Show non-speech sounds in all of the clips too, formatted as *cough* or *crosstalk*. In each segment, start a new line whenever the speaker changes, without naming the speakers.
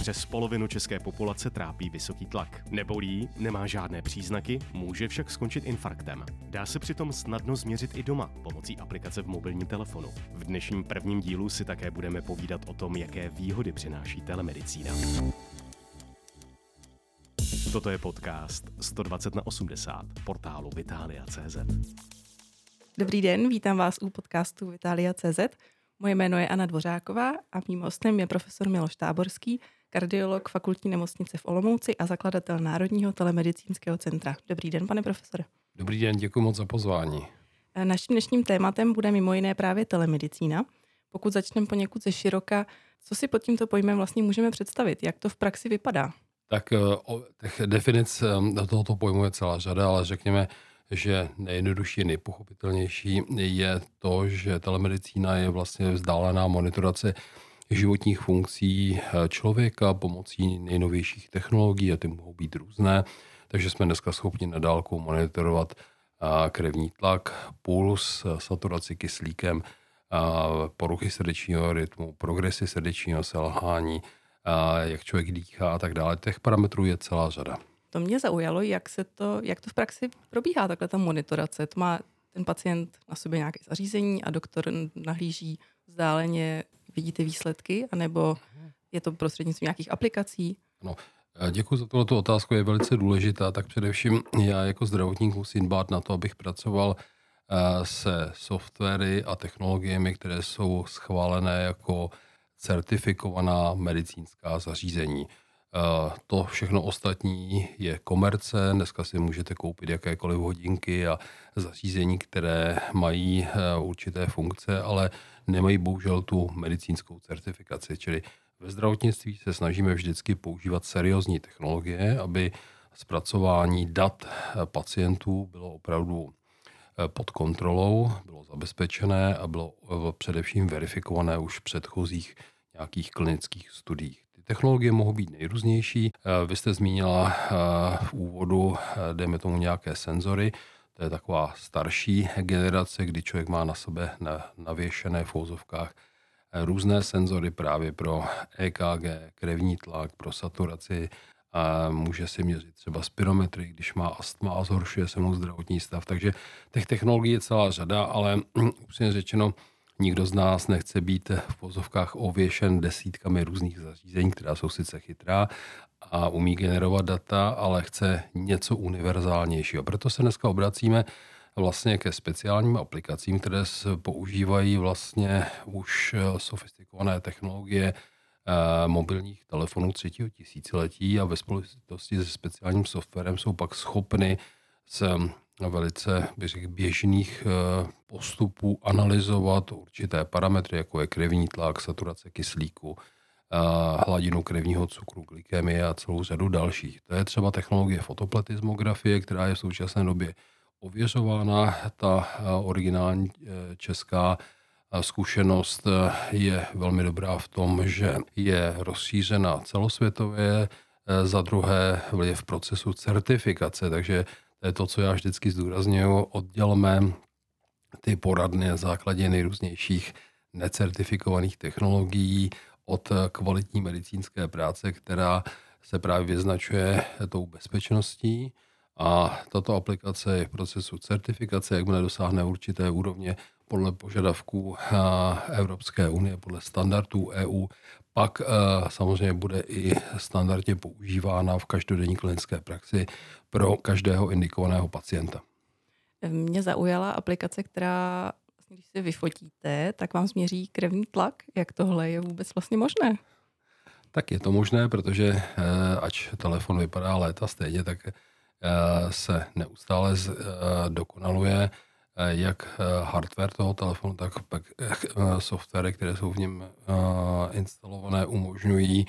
Přes polovinu české populace trápí vysoký tlak. Nebolí, nemá žádné příznaky, může však skončit infarktem. Dá se přitom snadno změřit i doma pomocí aplikace v mobilním telefonu. V dnešním prvním dílu si také budeme povídat o tom, jaké výhody přináší telemedicína. Toto je podcast 120 na 80 portálu Vitalia.cz.
Dobrý den, vítám vás u podcastu Vitalia.cz. Moje jméno je Anna Dvořáková a mým hostem je profesor Miloš Táborský, kardiolog fakultní nemocnice v Olomouci a zakladatel Národního telemedicínského centra. Dobrý den, pane profesore.
Dobrý den, děkuji moc za pozvání.
Naším dnešním tématem bude mimo jiné právě telemedicína. Pokud začneme poněkud ze široka, co si pod tímto pojmem vlastně můžeme představit? Jak to v praxi vypadá?
Tak eh, o těch definic eh, tohoto pojmu je celá řada, ale řekněme, že nejjednodušší, nejpochopitelnější je to, že telemedicína je vlastně vzdálená monitorace životních funkcí eh, člověka pomocí nejnovějších technologií a ty mohou být různé. Takže jsme dneska schopni na dálku monitorovat krevní tlak, puls, saturaci kyslíkem, poruchy srdečního rytmu, progresy srdečního selhání, jak člověk dýchá a tak dále. Těch parametrů je celá řada.
To mě zaujalo, jak, se to, jak to v praxi probíhá, takhle ta monitorace. To má ten pacient na sobě nějaké zařízení a doktor nahlíží vzdáleně, vidí ty výsledky, anebo je to prostřednictvím nějakých aplikací?
No, Děkuji za tuto otázku, je velice důležitá. Tak především já jako zdravotník musím dbát na to, abych pracoval eh, se softwary a technologiemi, které jsou schválené jako certifikovaná medicínská zařízení. Eh, to všechno ostatní je komerce. Dneska si můžete koupit jakékoliv hodinky a zařízení, které mají eh, určité funkce, ale nemají bohužel tu medicínskou certifikaci. Čili ve zdravotnictví se snažíme vždycky používat seriózní technologie, aby zpracování dat eh, pacientů bylo opravdu pod kontrolou, bylo zabezpečené a bylo především verifikované už v předchozích nějakých klinických studiích. Technologie mohou být nejrůznější. Eh, vy jste zmínila eh, v úvodu, eh, dejme tomu nějaké senzory. To je taková starší generace, kdy člověk má na sebe navěšené v fouzovkách různé senzory právě pro EKG, krevní tlak, pro saturaci, a může si měřit třeba spirometry, když má astma a zhoršuje se mu zdravotní stav. Takže těch technologií je celá řada, ale *clears throat* upřímně řečeno, Nikdo z nás nechce být v pozovkách ověšen desítkami různých zařízení, která jsou sice chytrá a umí generovat data, ale chce něco univerzálnějšího. Proto se dneska obracíme vlastně ke speciálním aplikacím, které používají vlastně už sofistikované technologie eh, mobilních telefonů třetího tisíciletí a ve společnosti se speciálním softwarem jsou pak schopny s velice bych řekl, běžných eh, postupů analyzovat určité parametry, jako je krevní tlak, saturace kyslíku, eh, hladinu krevního cukru, glykemie a celou řadu dalších. To je třeba technologie fotopletismografie, která je v současné době ověřována. Ta eh, originální česká zkušenost je velmi dobrá v tom, že je rozšířena celosvětově, za druhé je v procesu certifikace, takže to je to, co já vždycky zdůraznuju, oddělme ty poradny na základě nejrůznějších necertifikovaných technologií od kvalitní medicínské práce, která se právě vyznačuje tou bezpečností. A tato aplikace je v procesu certifikace, jakmile dosáhne určité úrovně podle požadavků Evropské unie, podle standardů EU, pak samozřejmě bude i standardně používána v každodenní klinické praxi pro každého indikovaného pacienta.
Mě zaujala aplikace, která, vlastně, když si vyfotíte, tak vám změří krevní tlak. Jak tohle je vůbec vlastně možné?
Tak je to možné, protože eh, ač telefon vypadá léta stejně, tak eh, se neustále eh, dokonaluje jak hardware toho telefonu, tak pak software, které jsou v něm instalované, umožňují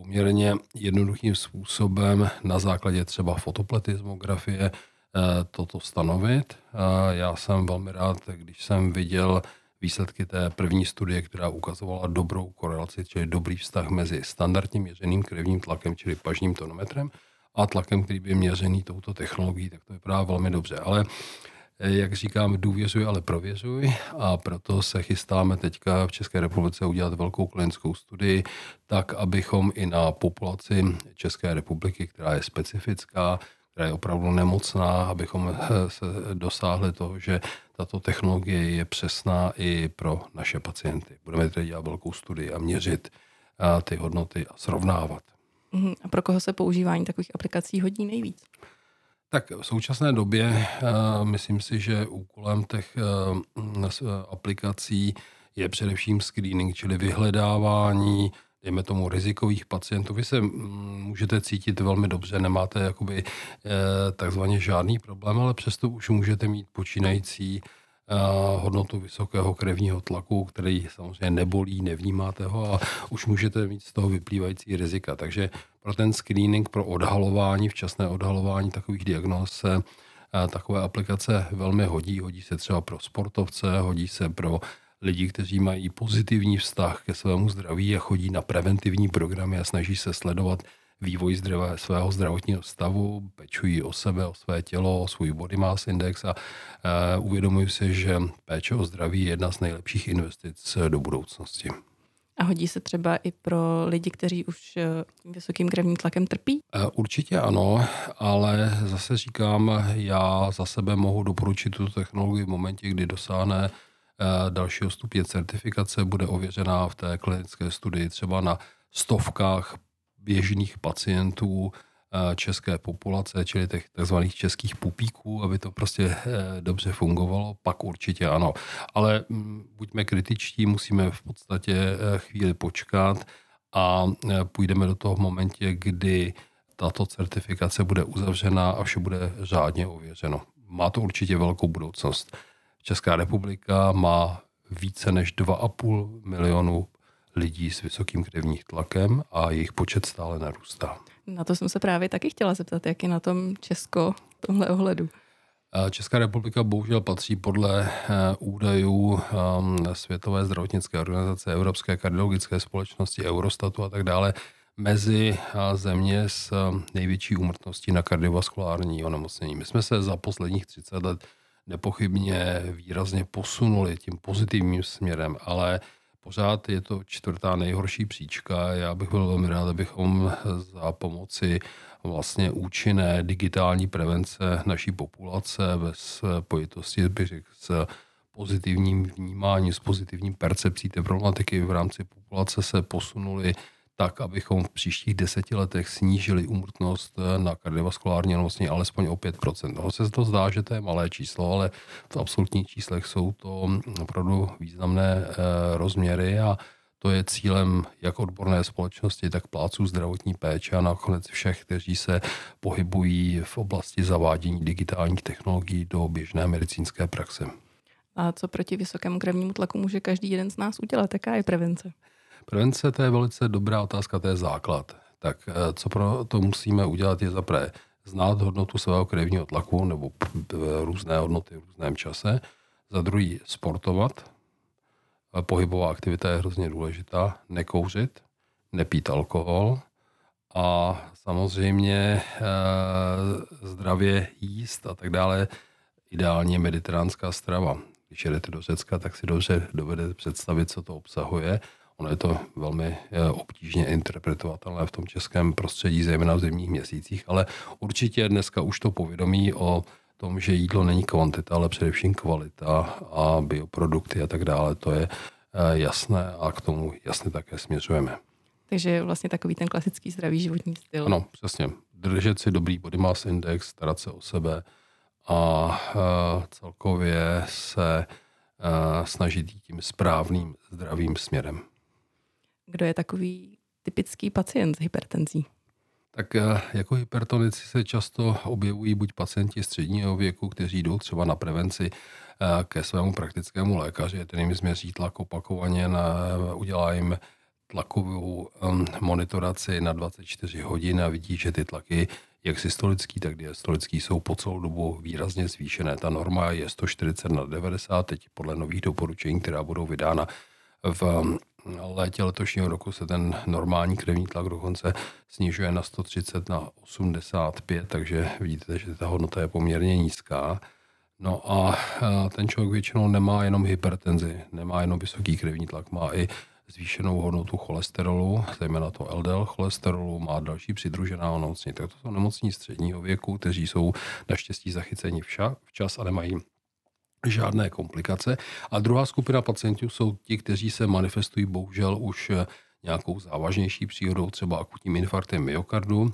poměrně jednoduchým způsobem na základě třeba fotopletismografie eh, toto stanovit. Já jsem velmi rád, když jsem viděl výsledky té první studie, která ukazovala dobrou korelaci, čili dobrý vztah mezi standardním měřeným krevním tlakem, čili pažním tonometrem, a tlakem, který by měřený touto technologií, tak to vypadá velmi dobře. Ale jak říkám, důvěřuj, ale prověřuj a proto se chystáme teďka v České republice udělat velkou klinickou studii, tak abychom i na populaci České republiky, která je specifická, která je opravdu nemocná, abychom se dosáhli toho, že tato technologie je přesná i pro naše pacienty. Budeme tedy dělat velkou studii a měřit ty hodnoty a srovnávat.
Mhm. A pro koho se používání takových aplikací hodí nejvíc?
Tak v současné době uh, myslím si, že úkolem těch uh, aplikací je především screening, čili vyhledávání, dejme tomu, rizikových pacientů. Vy se mm, můžete cítit velmi dobře, nemáte jakoby takzvaně žádný problém, ale přesto už můžete mít počínající hodnotu vysokého krevního tlaku, který samozřejmě nebolí, nevnímáte ho a už můžete mít z toho vyplývající rizika. Takže pro ten screening, pro odhalování, včasné odhalování takových diagnóz se takové aplikace velmi hodí. Hodí se třeba pro sportovce, hodí se pro lidi, kteří mají pozitivní vztah ke svému zdraví a chodí na preventivní programy a snaží se sledovat vývoj zdravé, svého zdravotního stavu, pečují o sebe, o své tělo, o svůj body mass index a uh, uvědomují si, že péče o zdraví je jedna z nejlepších investic do budoucnosti.
A hodí se třeba i pro lidi, kteří už eh, vysokým krevním tlakem trpí?
Eh, určitě ano, ale zase říkám, já za sebe mohu doporučit tuto technologii v momentě, kdy dosáhne dalšího stupně certifikace, bude ověřená v té klinické studii třeba na stovkách běžných pacientů eh, české populace, čili těch tzv. českých pupíků, aby to prostě eh, dobře fungovalo, pak určitě ano. Ale mm, buďme kritičtí, musíme v podstatě eh, chvíli počkat a půjdeme do toho v momentě, kdy tato certifikace bude uzavřena a vše bude řádně ověřeno. Má to určitě velkou budoucnost. Česká republika má více než 2,5 milionu lidí s vysokým krevním tlakem a jejich počet stále narůstá.
Na to jsem se právě taky chtěla zeptat, jak je na tom Česko v tomhle ohledu.
Česká republika bohužel patří podle eh, údajů ehm, Světové zdravotnické organizace, Evropské kardiologické společnosti, Eurostatu a tak dále mezi eh, země s eh, největší úmrtností na kardiovaskulární onemocnění. My jsme se za posledních 30 let nepochybně výrazně posunuli tím pozitivním směrem, ale Pořád je to čtvrtá nejhorší příčka. Já bych byl velmi rád, abychom za pomoci vlastně účinné digitální prevence naší populace bez pojitosti bych řekl, s pozitivním vnímáním, s pozitivním percepcí té problematiky v rámci populace se posunuli tak, abychom v příštích deseti letech snížili úmrtnost eh, na kardiovaskulární onemocnění alespoň o 5%. No se to zdá, že to je malé číslo, ale v absolutních číslech jsou to opravdu významné eh, rozměry a to je cílem jak odborné společnosti, tak pláců zdravotní péče a nakonec všech, kteří se pohybují v oblasti zavádění digitálních technologií do běžné medicínské praxe.
A co proti vysokému krevnímu tlaku může každý jeden z nás udělat? Jaká je prevence?
Prevence to je velice dobrá otázka, to je základ. Tak eh, co pro to musíme udělat je zaprvé znát hodnotu svého krevního tlaku nebo různé hodnoty v různém čase. Za druhý sportovat. Pohybová aktivita je hrozně důležitá. Nekouřit, nepít alkohol a samozřejmě zdravě jíst a tak dále. Ideálně mediteránská strava. Když jedete do Řecka, tak si dobře dovedete představit, co to obsahuje Ono je to velmi eh, obtížně interpretovatelné v tom českém prostředí, zejména v zimních měsících, ale určitě dneska už to povědomí o tom, že jídlo není kvantita, ale především kvalita a bioprodukty a tak dále, to je eh, jasné a k tomu jasně také směřujeme.
Takže vlastně takový ten klasický zdravý životní styl.
Ano, přesně. Držet si dobrý body mass index, starat se o sebe a uh, celkově se snažit jít tím správným zdravým směrem.
Kdo je takový typický pacient s hypertenzí?
Tak eh, jako hypertonici se často objevují buď pacienti středního věku, kteří jdou třeba na prevenci eh, ke svému praktickému lékaři, ten jim změří tlak opakovaně, na, udělá jim tlakovou um, monitoraci na 24 hodin a vidí, že ty tlaky jak systolický, tak diastolický jsou po celou dobu výrazně zvýšené. Ta norma je 140 na 90, teď podle nových doporučení, která budou vydána v létě letošního roku se ten normální krevní tlak dokonce snižuje na 130 na 85, takže vidíte, že ta hodnota je poměrně nízká. No a ten člověk většinou nemá jenom hypertenzi, nemá jenom vysoký krevní tlak, má i zvýšenou hodnotu cholesterolu, zejména to LDL cholesterolu, má další přidružená onemocnění. Tak to jsou nemocní středního věku, kteří jsou naštěstí zachyceni včas a nemají žádné komplikace. A druhá skupina pacientů jsou ti, kteří se manifestují bohužel už nějakou závažnější příhodou, třeba akutním infarktem myokardu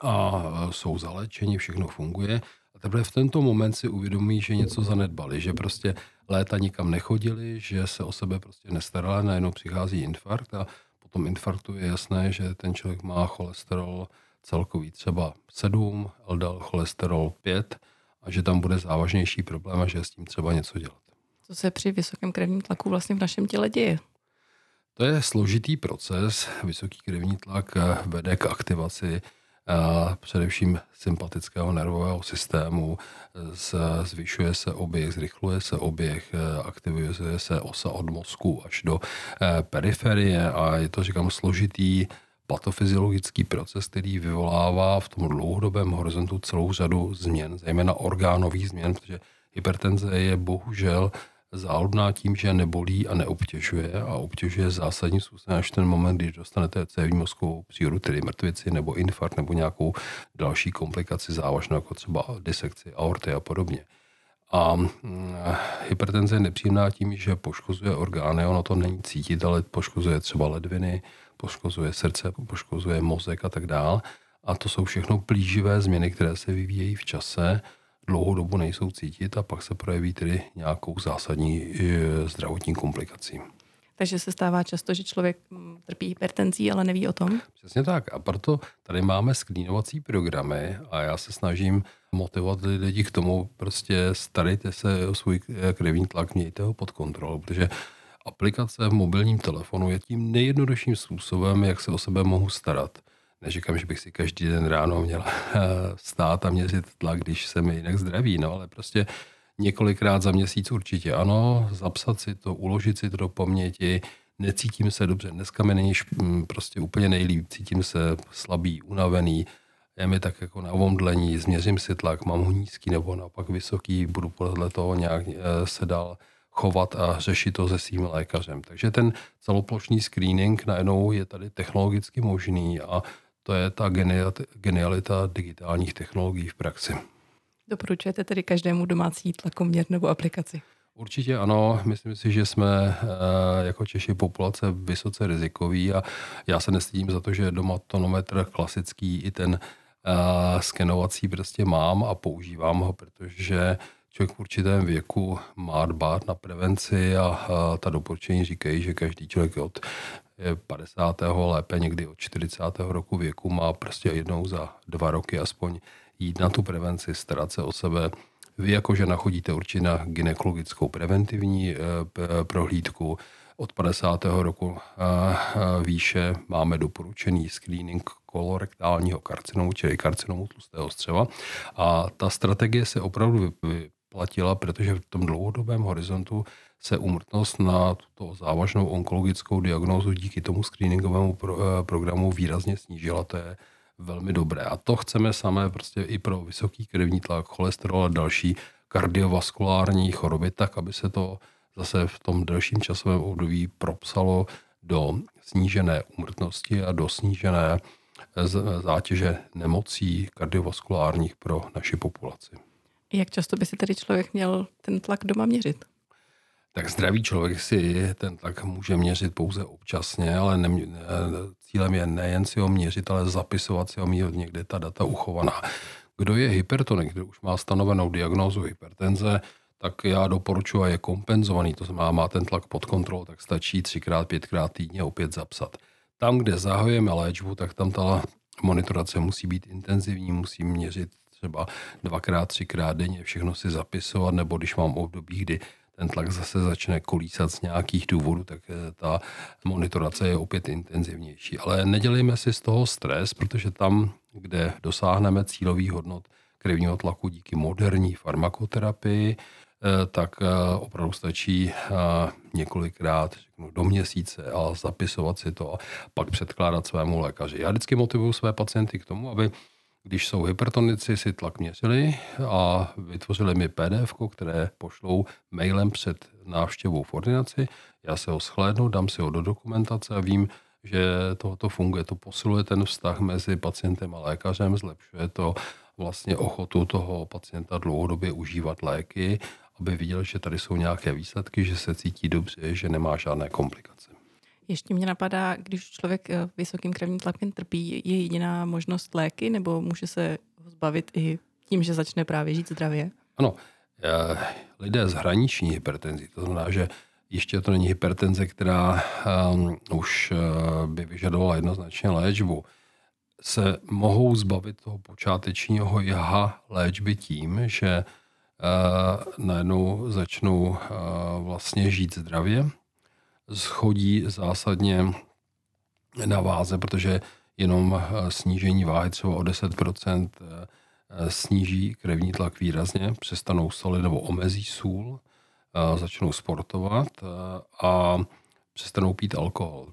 a jsou zaléčeni, všechno funguje. A teprve v tento moment si uvědomí, že něco zanedbali, že prostě léta nikam nechodili, že se o sebe prostě nestarali, najednou přichází infarkt a po tom infarktu je jasné, že ten člověk má cholesterol celkový třeba 7, LDL cholesterol 5 a že tam bude závažnější problém a že je s tím třeba něco dělat.
Co se při vysokém krevním tlaku vlastně v našem těle děje?
To je složitý proces. Vysoký krevní tlak vede k aktivaci především sympatického nervového systému, zvyšuje se oběh, zrychluje se oběh, aktivuje se osa od mozku až do eh, periferie a je to, říkám, složitý patofyziologický proces, který vyvolává v tom dlouhodobém horizontu celou řadu změn, zejména orgánových změn, protože hypertenze je bohužel záludná tím, že nebolí a neobtěžuje a obtěžuje zásadním způsobem až ten moment, když dostanete cévní mozkovou přírodu, tedy mrtvici nebo infarkt nebo nějakou další komplikaci závažnou, jako třeba disekci aorty a podobně. A hm, hypertenze je nepříjemná tím, že poškozuje orgány, ono to není cítit, ale poškozuje třeba ledviny, poškozuje srdce, poškozuje mozek a tak dále. A to jsou všechno plíživé změny, které se vyvíjejí v čase dlouhou dobu nejsou cítit a pak se projeví tedy nějakou zásadní e, zdravotní komplikací.
Takže se stává často, že člověk mm, trpí hypertenzí, ale neví o tom?
Přesně tak. A proto tady máme sklínovací programy a já se snažím motivovat lidi k tomu, prostě starejte se o svůj krevní tlak, mějte ho pod kontrolou, protože aplikace v mobilním telefonu je tím nejjednodušším způsobem, jak se o sebe mohu starat. Neříkám, že bych si každý den ráno měl *laughs* eh, stát a měřit tlak, když se mi jinak zdraví, no ale prostě několikrát za měsíc určitě ano, zapsat si to, uložit si to do paměti, necítím se dobře, dneska mi není mm, prostě úplně nejlíp, cítím se slabý, unavený, je mi tak jako na omdlení, změřím si tlak, mám ho nízký nebo naopak vysoký, budu podle toho nějak eh, se dál chovat a řešit to se svým lékařem. Takže ten celoplošný screening najednou je tady technologicky možný a to je ta genialita digitálních technologií v praxi.
Doporučujete tedy každému domácí tlakoměr nebo aplikaci?
Určitě ano, myslím si, že jsme eh, jako Češi populace vysoce rizikový a já se nestydím za to, že doma tonometr klasický i ten uh, skenovací prostě mám a používám ho, protože člověk v určitém věku má dbát na prevenci a, a ta doporučení říkají, že každý člověk od 50. lépe někdy od 40. roku věku má prostě jednou za dva roky aspoň jít na tu prevenci, starat se o sebe. Vy jako žena určitě na ginekologickou preventivní e, prohlídku. Od 50. roku výše máme doporučený screening kolorektálního karcinomu, čili karcinomu tlustého střeva. A ta strategie se opravdu vyplatila, protože v tom dlouhodobém horizontu se umrtnost na tuto závažnou onkologickou diagnózu díky tomu screeningovému pro, eh, programu výrazně snížila. To je velmi dobré. A to chceme samé prostě i pro vysoký krevní tlak, cholesterol a další kardiovaskulární choroby, tak aby se to zase v tom delším časovém období propsalo do snížené umrtnosti a do snížené eh, zátěže nemocí kardiovaskulárních pro naši populaci.
Jak často by si tedy člověk měl ten tlak doma měřit?
Tak zdravý člověk si ten tlak může měřit pouze občasně, ale ne, cílem je nejen si ho měřit, ale zapisovat si ho, mít někde ta data uchovaná. Kdo je hypertonik, kdo už má stanovenou diagnózu hypertenze, tak já doporučuji a je kompenzovaný, to znamená, má ten tlak pod kontrolou, tak stačí třikrát, pětkrát týdně opět zapsat. Tam, kde zahajujeme léčbu, tak tam ta monitorace musí být intenzivní, musí měřit třeba dvakrát, třikrát denně, všechno si zapisovat, nebo když mám období, kdy ten tlak zase začne kolísat z nějakých důvodů, tak eh, ta monitorace je opět intenzivnější. Ale nedělejme si z toho stres, protože tam, kde dosáhneme cílových hodnot krevního tlaku díky moderní farmakoterapii, eh, tak eh, opravdu stačí několikrát řeknu, do měsíce a zapisovat si to a pak předkládat svému lékaři. Já vždycky motivuju své pacienty k tomu, aby když jsou hypertonici, si tlak měřili a vytvořili mi PDF, které pošlou mailem před návštěvou v ordinaci. Já se ho shlédnu, dám si ho do dokumentace a vím, že tohoto funguje. To posiluje ten vztah mezi pacientem a lékařem, zlepšuje to vlastně ochotu toho pacienta dlouhodobě užívat léky, aby viděl, že tady jsou nějaké výsledky, že se cítí dobře, že nemá žádné komplikace.
Ještě mě napadá, když člověk eh, vysokým krevním tlakem trpí, je jediná možnost léky, nebo může se ho zbavit i tím, že začne právě žít zdravě?
Ano, eh, lidé s hraniční hypertenzí, to znamená, že ještě to není hypertenze, která um, už uh, by vyžadovala jednoznačně léčbu, se mohou zbavit toho počátečního jaha léčby tím, že uh, najednou začnou uh, vlastně žít zdravě, schodí zásadně na váze, protože jenom snížení váhy třeba o 10% sníží krevní tlak výrazně, přestanou solit nebo omezí sůl, začnou sportovat a přestanou pít alkohol.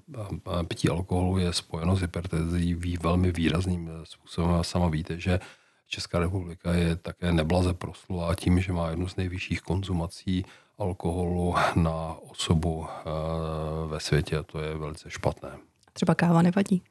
Pití alkoholu je spojeno s hypertenzí velmi výrazným způsobem a sama víte, že Česká republika je také neblaze proslulá tím, že má jednu z nejvyšších konzumací alkoholu na osobu ve světě a to je velice špatné.
Třeba káva nevadí?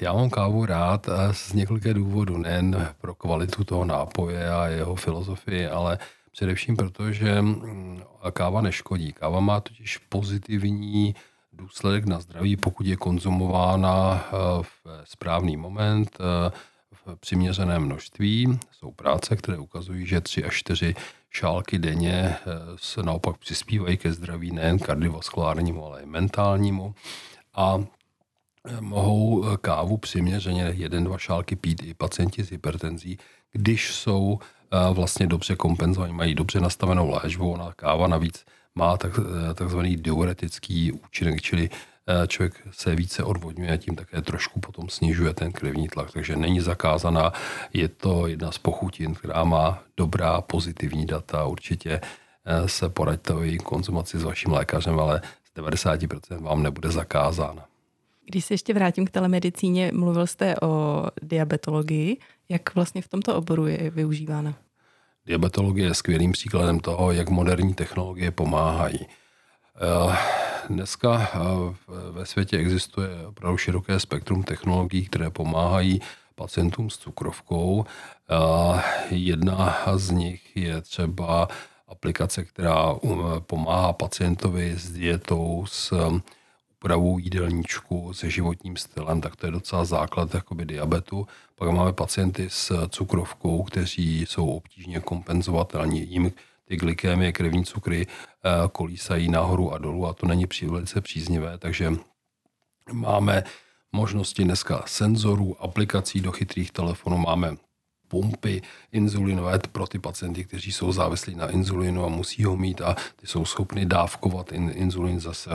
Já mám kávu rád z několika důvodů, nejen pro kvalitu toho nápoje a jeho filozofii, ale Především proto, že mm, káva neškodí. Káva má totiž pozitivní důsledek na zdraví, pokud je konzumována eh, v správný moment, eh, v přiměřeném množství. Jsou práce, které ukazují, že 3 až 4 šálky denně eh, se naopak přispívají ke zdraví nejen kardiovaskulárnímu, ale i mentálnímu. A mohou kávu přiměřeně jeden, dva šálky pít i pacienti s hypertenzí, když jsou vlastně dobře kompenzovaní, mají dobře nastavenou léčbu. Ona káva navíc má tak, takzvaný diuretický účinek, čili eh, člověk se více odvodňuje a tím také trošku potom snižuje ten krevní tlak. Takže není zakázaná, je to jedna z pochutin, která má dobrá pozitivní data. Určitě eh, se poraďte o její konzumaci s vaším lékařem, ale z 90% vám nebude zakázána.
Když se ještě vrátím k telemedicíně, mluvil jste o diabetologii. Jak vlastně v tomto oboru je využívána?
Diabetologie je skvělým příkladem toho, jak moderní technologie pomáhají. Eh, dneska eh, ve světě existuje opravdu široké spektrum technologií, které pomáhají pacientům s cukrovkou. Eh, jedna z nich je třeba aplikace, která pomáhá pacientovi s dietou, s úpravu jídelníčku se životním stylem, tak to je docela základ jakoby diabetu. Pak máme pacienty s cukrovkou, kteří jsou obtížně kompenzovatelní. Jim ty glykémie, krevní cukry eh, kolísají nahoru a dolů a to není velice příznivé, takže máme možnosti dneska senzorů, aplikací do chytrých telefonů, máme pumpy inzulinové pro ty pacienty, kteří jsou závislí na inzulinu a musí ho mít a ty jsou schopny dávkovat in, inzulin zase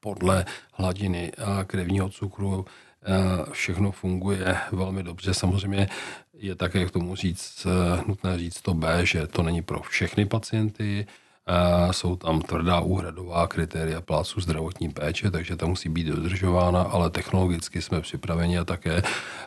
podle hladiny krevního cukru všechno funguje velmi dobře. Samozřejmě je také k tomu říct, nutné říct to B, že to není pro všechny pacienty, jsou tam tvrdá úhradová kritéria pláců zdravotní péče, takže ta musí být dodržována, ale technologicky jsme připraveni a také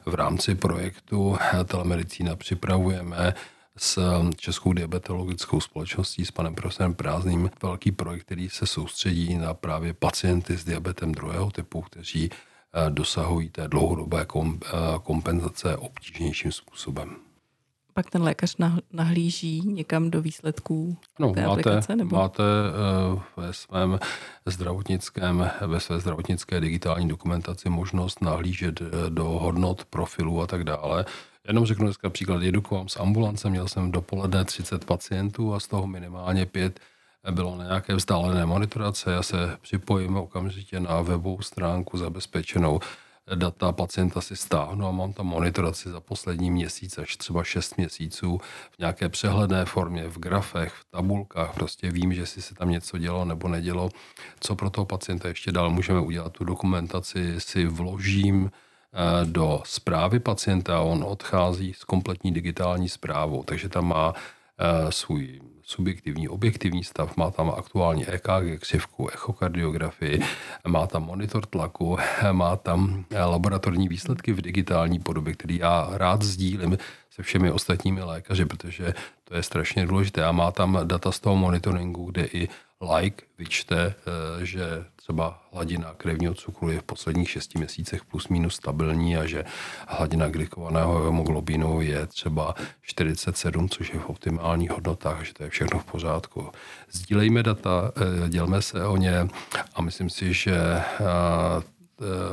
v rámci projektu telemedicína připravujeme s Českou diabetologickou společností, s panem profesorem Prázdným, velký projekt, který se soustředí na právě pacienty s diabetem druhého typu, kteří eh, dosahují té dlouhodobé eh, kompenzace obtížnějším způsobem.
Pak ten lékař nahlíží někam do výsledků
no,
té
máte,
aplikace? Nebo?
Máte eh, ve svém zdravotnickém, ve své zdravotnické digitální dokumentaci možnost nahlížet do hodnot, profilů a tak dále. Jenom řeknu dneska příklad. Jedu k vám z ambulance, měl jsem dopoledne 30 pacientů a z toho minimálně pět bylo na nějaké vzdálené monitorace. Já se připojím okamžitě na webovou stránku zabezpečenou data pacienta si stáhnu a mám tam monitoraci za poslední měsíc až třeba 6 měsíců v nějaké přehledné formě, v grafech, v tabulkách. Prostě vím, že si se tam něco dělo nebo nedělo. Co pro toho pacienta ještě dál můžeme udělat? Tu dokumentaci si vložím Eh, do zprávy pacienta, on odchází s kompletní digitální zprávou, takže tam má svůj subjektivní, objektivní stav, má tam aktuální EKG, křivku, echokardiografii, má tam monitor tlaku, *laughs* má tam laboratorní výsledky v digitální podobě, který já rád sdílím se všemi ostatními lékaři, protože to je strašně důležité. A má tam data z toho monitoringu, kde i like vyčte, eh, že třeba hladina krevního cukru je v posledních šesti měsících plus minus stabilní a že hladina glikovaného hemoglobinu je třeba 47, což je v optimálních hodnotách, že to je všechno v pořádku. Sdílejme data, eh, dělme se o ně a myslím si, že eh,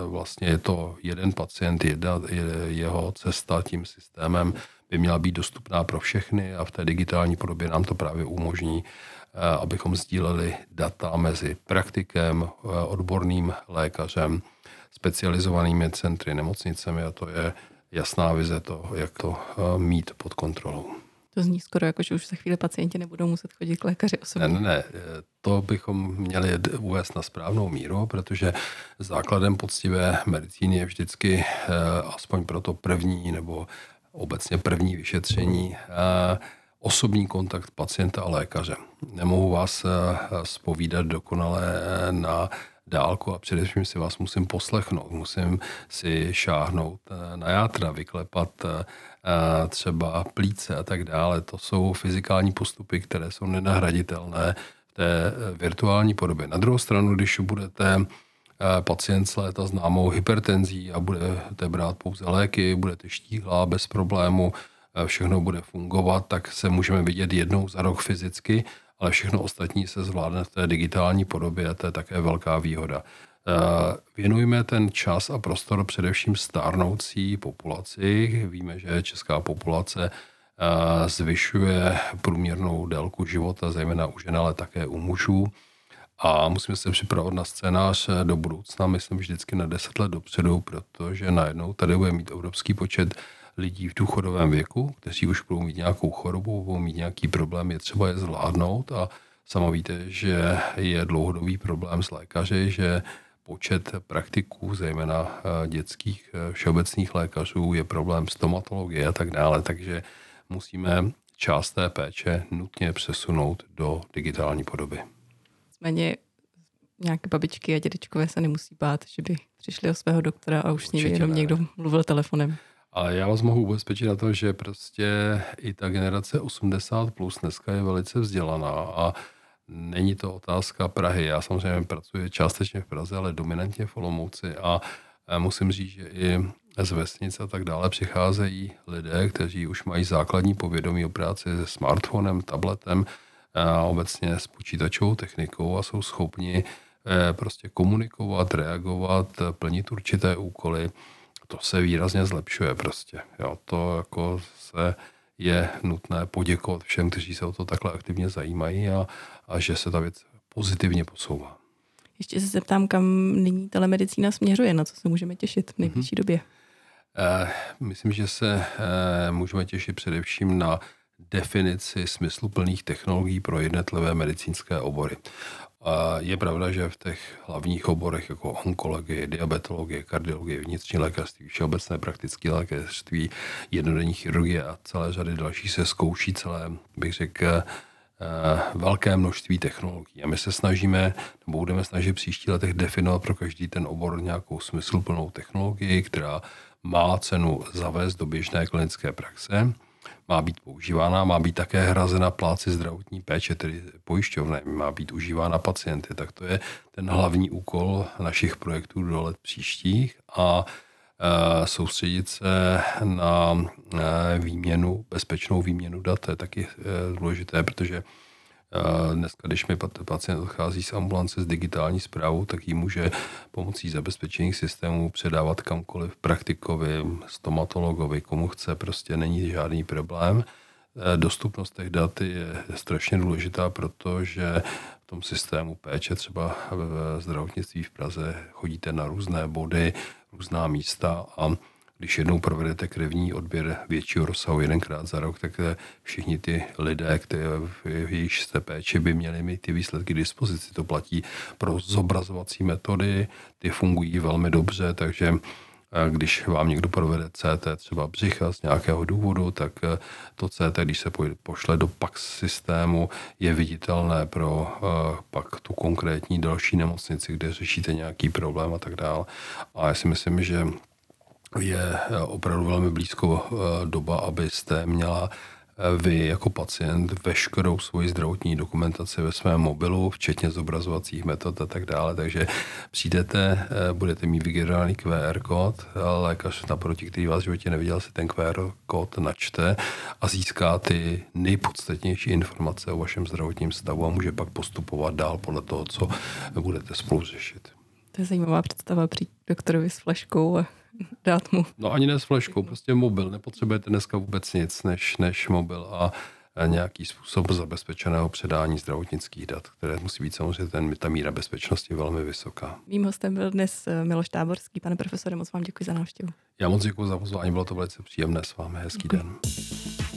vlastně je to jeden pacient, jedna, jeho cesta tím systémem by měla být dostupná pro všechny a v té digitální podobě nám to právě umožní abychom sdíleli data mezi praktikem, eh, odborným lékařem, specializovanými centry, nemocnicemi a to je jasná vize to, jak to eh, mít pod kontrolou.
To zní skoro jako, že už za chvíli pacienti nebudou muset chodit k lékaři osobně.
Ne, ne, ne, to bychom měli uvést na správnou míru, protože základem poctivé medicíny je vždycky aspoň pro to první nebo obecně první vyšetření osobní kontakt pacienta a lékaře. Nemohu vás spovídat eh, dokonale eh, na dálku a především si vás musím poslechnout, musím si šáhnout eh, na játra, vyklepat třeba plíce a tak dále. To jsou fyzikální postupy, které jsou nenahraditelné v té virtuální podobě. Na druhou stranu, když budete pacient s léta známou hypertenzí a budete brát pouze léky, budete štíhlá bez problému, všechno bude fungovat, tak se můžeme vidět jednou za rok fyzicky, ale všechno ostatní se zvládne v té digitální podobě a to je také velká výhoda. Věnujeme ten čas a prostor především stárnoucí populaci. Víme, že česká populace zvyšuje průměrnou délku života, zejména u žen, ale také u mužů. A musíme se připravovat na scénář do budoucna, myslím vždycky na 10 let dopředu, protože najednou tady bude mít obrovský počet lidí v důchodovém věku, kteří už budou mít nějakou chorobu, budou mít nějaký problém, je třeba je zvládnout a sama víte, že je dlouhodobý problém s lékaři, že počet praktiků, zejména eh, dětských eh, všeobecných lékařů, je problém stomatologie a tak dále, takže musíme část té péče nutně přesunout do digitální podoby.
Nicméně nějaké babičky a dědečkové se nemusí bát, že by přišli o svého doktora a už s nimi jenom ne. někdo mluvil telefonem.
Ale já vás mohu ubezpečit na to, že prostě i ta generace 80 plus dneska je velice vzdělaná a není to otázka Prahy. Já samozřejmě pracuji částečně v Praze, ale dominantně v Olomouci a musím říct, že i z vesnic a tak dále přicházejí lidé, kteří už mají základní povědomí o práci se smartphonem, tabletem a obecně s počítačovou technikou a jsou schopni eh, prostě komunikovat, reagovat, plnit určité úkoly to se výrazně zlepšuje prostě. Jo, to jako se je nutné poděkovat všem, kteří se o to takhle aktivně zajímají a, a že se ta věc pozitivně posouvá.
Ještě se zeptám, kam nyní telemedicína směřuje, na co se můžeme těšit v nejbližší mm-hmm. době?
Eh, myslím, že se eh, můžeme těšit především na definici smysluplných technologií pro jednotlivé medicínské obory. Je pravda, že v těch hlavních oborech jako onkologie, diabetologie, kardiologie, vnitřní lékařství, všeobecné praktické lékařství, jednodenní chirurgie a celé řady dalších se zkouší celé, bych řekl, eh, velké množství technologií. A my se snažíme, nebo budeme snažit příští letech definovat pro každý ten obor nějakou smysluplnou technologii, která má cenu zavést do běžné klinické praxe má být používána, má být také hrazena pláci zdravotní péče, tedy pojišťovné, má být užívána pacienty. Tak to je ten hlavní úkol našich projektů do let příštích a e, soustředit se na e, výměnu, bezpečnou výměnu dat, to je taky e, důležité, protože Dneska, když mi pacient odchází z ambulance s digitální zprávou, tak ji může pomocí zabezpečených systémů předávat kamkoliv praktikovi, stomatologovi, komu chce, prostě není žádný problém. E, dostupnost těch dat je strašně důležitá, protože v tom systému péče třeba v zdravotnictví v Praze chodíte na různé body, různá místa a když jednou provedete krevní odběr většího rozsahu jedenkrát za rok, tak všichni ty lidé, kteří v jejich jste péči by měli mít ty výsledky k dispozici. To platí pro zobrazovací metody, ty fungují velmi dobře, takže když vám někdo provede CT třeba břicha z nějakého důvodu, tak to CT, když se pošle do PAX systému, je viditelné pro pak tu konkrétní další nemocnici, kde řešíte nějaký problém a tak dále. A já si myslím, že je opravdu velmi blízko doba, abyste měla vy jako pacient veškerou svoji zdravotní dokumentaci ve svém mobilu, včetně zobrazovacích metod a tak dále. Takže přijdete, eh, budete mít vygenerovaný QR kód, lékař naproti, který vás v životě neviděl, si ten QR kód načte a získá ty nejpodstatnější informace o vašem zdravotním stavu a může pak postupovat dál podle toho, co budete spolu řešit.
To je zajímavá představa přijít doktorovi s fleškou a *laughs* dát mu.
No ani ne s fleškou, prostě mobil. Nepotřebujete dneska vůbec nic než, než mobil a nějaký způsob zabezpečeného předání zdravotnických dat, které musí být samozřejmě ten, ta míra bezpečnosti velmi vysoká.
Mým hostem byl dnes eh, Miloš Táborský. Pane profesore, moc vám děkuji za návštěvu.
Já moc děkuji za pozvání, bylo to velice příjemné s vámi. Hezký děkuji. den.